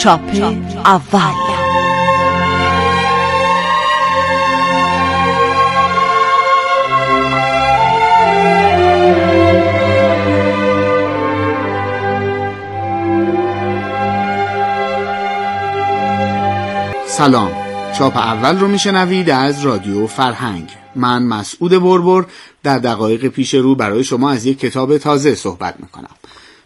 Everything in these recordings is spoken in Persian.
چاپ اول. سلام. چاپ اول رو میشنوید از رادیو فرهنگ. من مسعود بربر در دقایق پیش رو برای شما از یک کتاب تازه صحبت می‌کنم.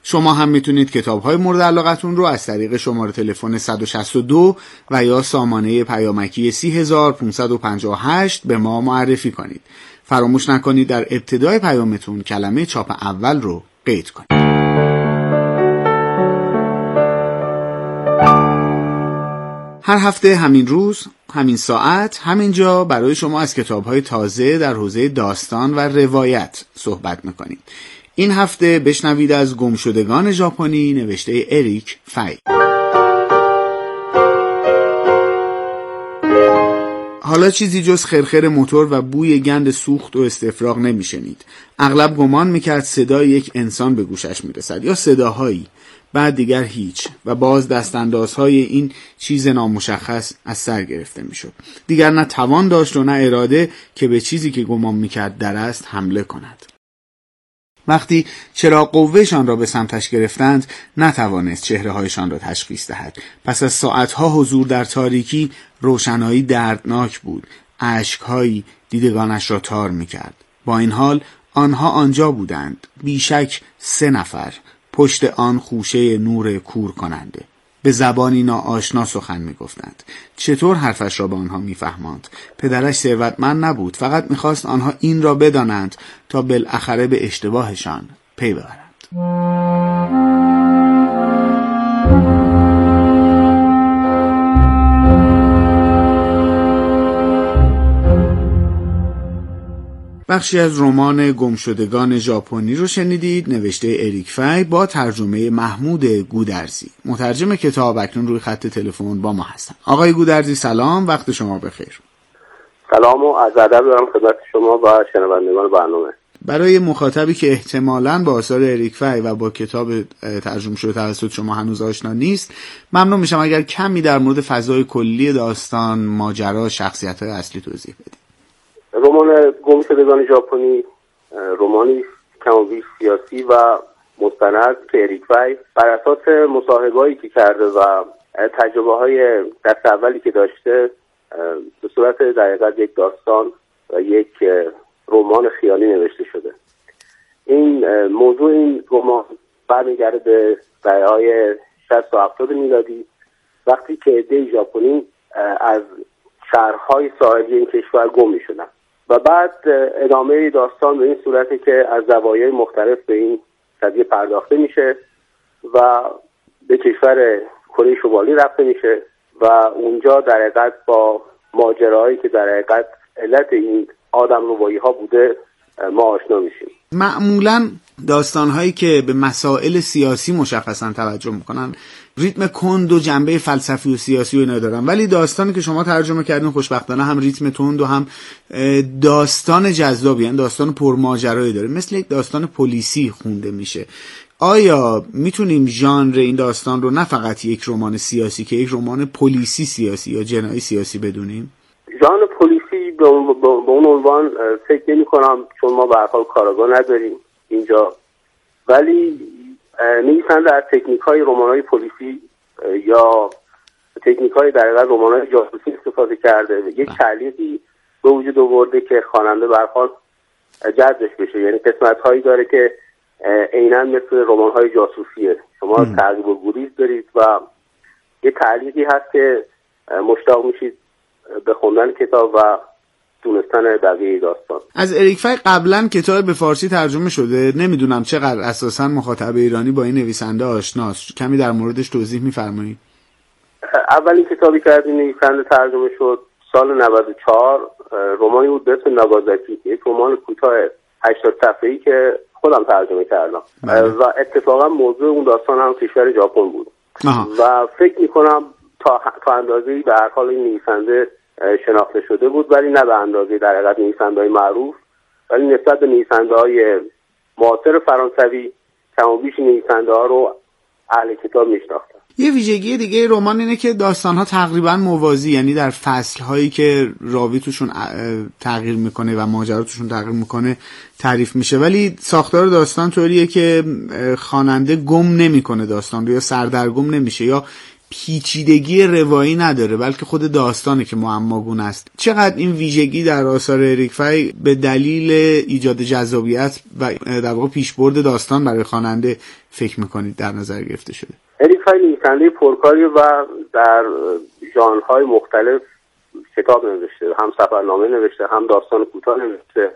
شما هم می‌تونید کتاب های مورد علاقتون رو از طریق شماره تلفن 162 و یا سامانه پیامکی 3558 به ما معرفی کنید. فراموش نکنید در ابتدای پیامتون کلمه چاپ اول رو قید کنید. هر هفته همین روز همین ساعت همینجا برای شما از کتاب های تازه در حوزه داستان و روایت صحبت می‌کنیم. این هفته بشنوید از گمشدگان ژاپنی نوشته اریک فای. حالا چیزی جز خرخر موتور و بوی گند سوخت و استفراغ نمیشنید. اغلب گمان می‌کرد صدای یک انسان به گوشش می‌رسد یا صداهایی بعد دیگر هیچ و باز دستاندازهای این چیز نامشخص از سر گرفته می‌شد. دیگر نه توان داشت و نه اراده که به چیزی که گمان می‌کرد در است حمله کند. وقتی چرا قوهشان را به سمتش گرفتند نتوانست چهره هایشان را تشخیص دهد. پس از ساعتها حضور در تاریکی روشنایی دردناک بود. اشکهایی دیدگانش را تار می‌کرد. با این حال آنها آنجا بودند. بیشک سه نفر پشت آن خوشه نور کور کننده. به زبانی ناآشنا سخن می‌گفتند. چطور حرفش را به آنها میفهماند؟ پدرش ثروتمند نبود فقط می‌خواست آنها این را بدانند تا بالاخره به اشتباهشان پی ببرند. بخشی از رمان گمشدگان ژاپنی رو شنیدید. نوشته اریک فای با ترجمه محمود گودرزی. مترجم کتاب اکنون روی خط تلفن با ما هستن. آقای گودرزی سلام. وقت شما بخیر. سلام و از ادب دارم خدمت شما و شنوندگان برنامه. برای مخاطبی که احتمالا با آثار اریک فای و با کتاب ترجمه شده توسط شما هنوز آشنا نیست ممنون میشم اگر کمی در مورد فضای کلی داستان ماجرا شخصیت های اصلی توضیح بدید. رمان گم شدگان ژاپنی رمانی کمابی سیاسی و مستند که اریک وای بر اساس مصاحبهایی که کرده و تجربه های دست اولی که داشته به صورت دقیقت یک داستان و یک رمان خیالی نوشته شده. این موضوع این رمان برمیگرده به دهه های 60 و 70 میلادی. وقتی که عده ژاپنی از شهرهای ساحلی این کشور گم می شدن و بعد ادامه داستان به این صورته که از زوایای مختلف به این قضیه پرداخته میشه و به کشور کره شمالی رفته میشه و اونجا در حقیقت با ماجراهایی که در حقیقت علت این آدم روایی ها بوده ما آشنا میشیم. معمولا داستان هایی که به مسائل سیاسی مشخصا توجه می‌کنن ریتم کند و جنبه فلسفی و سیاسی و ندارن ولی داستانی که شما ترجمه کردین خوشبختانه هم ریتم تند و هم داستان جذابی یعنی داستان پرماجرایی داره. مثل یک داستان پلیسی خونده میشه. آیا می‌تونیم ژانر این داستان رو نه فقط یک رمان سیاسی که یک رمان پلیسی سیاسی یا جنایی سیاسی بدونیم؟ ژانر پلیسی به اون عنوان فکر نمی کنم چون ما به حال کاراگاه نداریم اینجا. ولی نویسنده از تکنیک های رمان های پلیسی یا تکنیک های در رمان های جاسوسی استفاده کرده. یک تعلیقی به وجود آورده که خواننده به حال جذبش بشه. یعنی قسمت هایی داره که عینا مثل رمان های جاسوسیه. شما تعقیب و گریز دارید و یه تعلیقی هست که مشتاق میشید به خوندن کتاب و دونستن بقیه داستان. از اریک فای قبلا کتاب به فارسی ترجمه شده. نمی‌دونم چقدر اساسا مخاطب ایرانی با این نویسنده آشناست. کمی در موردش توضیح میفرمایید. اولین کتابی که از این نویسنده ترجمه شد سال 94 رمانی بود به اسم ناگازاکی یک رمان کوتاه 80 صفحه‌ای که خودم ترجمه کردم. بله. و اتفاقا موضوع اون داستان هم کشور ژاپن بود. آها. و فکر می‌کنم تا تا اندازه‌ای به هر حال این نویسنده شناخته شده بود ولی نه به اندازه در حقیقت نویسنده های معروف ولی نسبت به نویسنده های معاصر فرانسوی کم و بیش نویسنده ها رو اهل کتاب میشناختن. یه ویژگی دیگه رمان اینه که داستان ها تقریبا موازی یعنی در فصل هایی که راوی توشون تغییر می‌کنه و ماجرا توشون تغییر می‌کنه تعریف میشه. ولی ساختار داستان طوریه که خواننده گم نمی‌کنه داستان رو یا سردرگم نمیشه یا پیچیدگی روایی نداره بلکه خود داستانه که معماگون است. چقدر این ویژگی در آثار اریک فای به دلیل ایجاد جذابیت و در واقع پیشبرد داستان برای خواننده فکر می‌کنید در نظر گرفته شده؟ اریک فای نویسنده پرکاری و در ژانرهای مختلف کتاب نوشته هم سفرنامه نوشته هم داستان کوتاه نوشته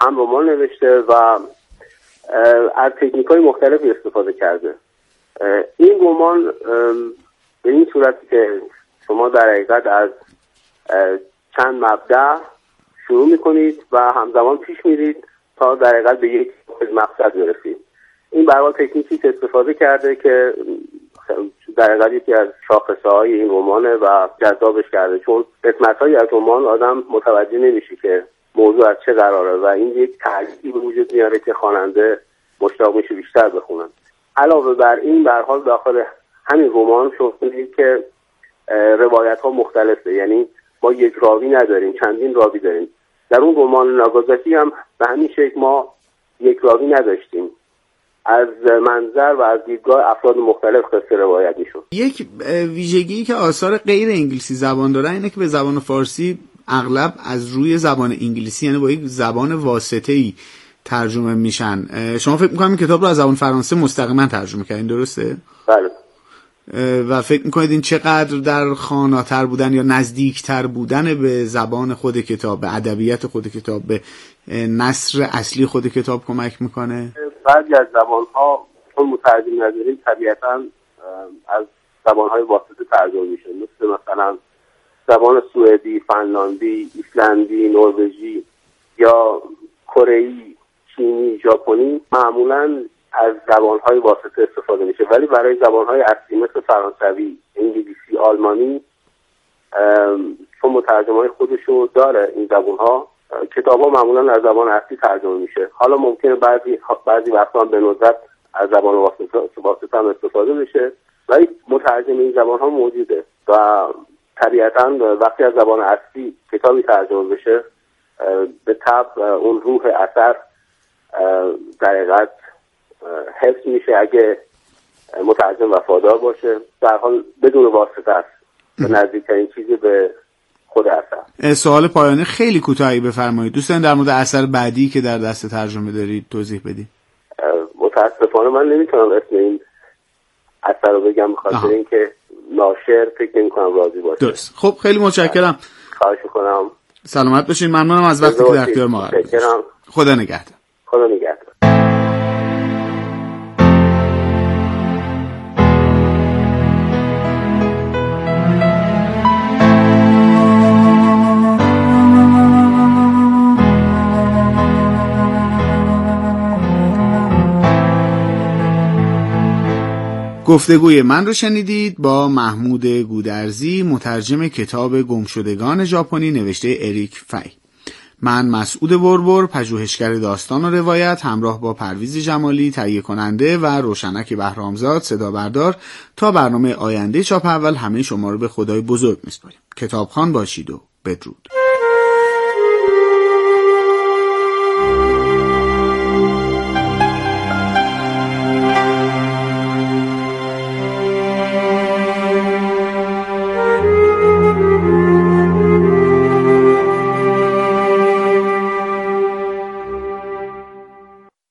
هم رمان نوشته و از تکنیک های مختلفی استفاده کرده. این رمان به این صورتی که شما در حقیقت از چند مبدع شروع می‌کنید و همزمان پیش میرید تا در حقیقت به یک مقصد برسید. این برای تکنیکی که استفاده کرده که در حقیقت یکی از شاخصه های این رمانه و جذابش کرده. چون قسمت های از رمان آدم متوجه نمیشه که موضوع از چه قراره و این یک تحلیلی به وجود میاره که خواننده مشتاق میشه بیشتر بخونن. علاوه بر این به حال داخل همین رمان شما که روایت ها مختلفه. یعنی ما یک راوی نداریم چندین راوی داریم. در اون رمان ناگازاکی هم به همین شکل ما یک راوی نداشتیم. از منظر و از دیدگاه افراد مختلف قصه روایت میشون یک ویژگی که آثار غیر انگلیسی زبان دارن اینه که به زبان فارسی اغلب از روی زبان انگلیسی یعنی با یک زبان واسطه ای ترجمه میشن. شما فکر می‌کنم این کتاب رو از زبان فرانسه مستقیما ترجمه کردین درسته؟ بله. و فکر می‌کنید این چقدر در خاناتر بودن یا نزدیکتر بودن به زبان خود کتاب به ادبیت خود کتاب به نصر اصلی خود کتاب کمک می‌کنه؟ بعضی از زبان ها چون مترجم نداریم طبیعتا از زبان های واسطه ترجمه میشه. مثل مثلا زبان سوئدی، فنلاندی، ایسلندی، نروژی یا کره چینی، ژاپنی معمولا از زبانهای واسطه استفاده میشه. ولی برای زبانهای اصلی مثل فرانسوی انگلیسی آلمانی چون مترجم های خودشو داره این زبانها کتاب ها معمولا از زبان اصلی ترجمه میشه. حالا ممکنه بعضی بعضی وقتا به ندرت از زبان واسطه هم استفاده بشه. ولی مترجم این زبان ها موجوده و طبیعتا وقتی از زبان اصلی کتابی ترجمه بشه به طب اون روح اثر در حفظ میشه اگه مترجم وفادار باشه. در حال بدون واسطه است. به نزدیکترین چیزی به خود اثر. سوال پایانی خیلی کوتاهی بفرمایید. دوستان در مورد اثر بعدی که در دست ترجمه دارید توضیح بدید متاسفانه من نمی‌تونم اسم این اثر رو بگم. بخاطر اینکه ناشر فکر نمی کنم راضی باشه. درست. خب خیلی متشکرم. خواهش می‌کنم. سلامت باشین. ممنونم از وقتی که در اختیار ما قرار خدا نگهدار. خدا نگهدار. گفتگوی من رو شنیدید با محمود گودرزی مترجم کتاب گمشدگان ژاپنی نوشته اریک فای من مسعود بربر پژوهشگر داستان و روایت همراه با پرویز جمالی تهیه کننده و روشنک بهرامزاد صدا بردار تا برنامه آینده چاپ اول همه شما رو به خدای بزرگ میسپاریم. کتابخان باشید و بدرود.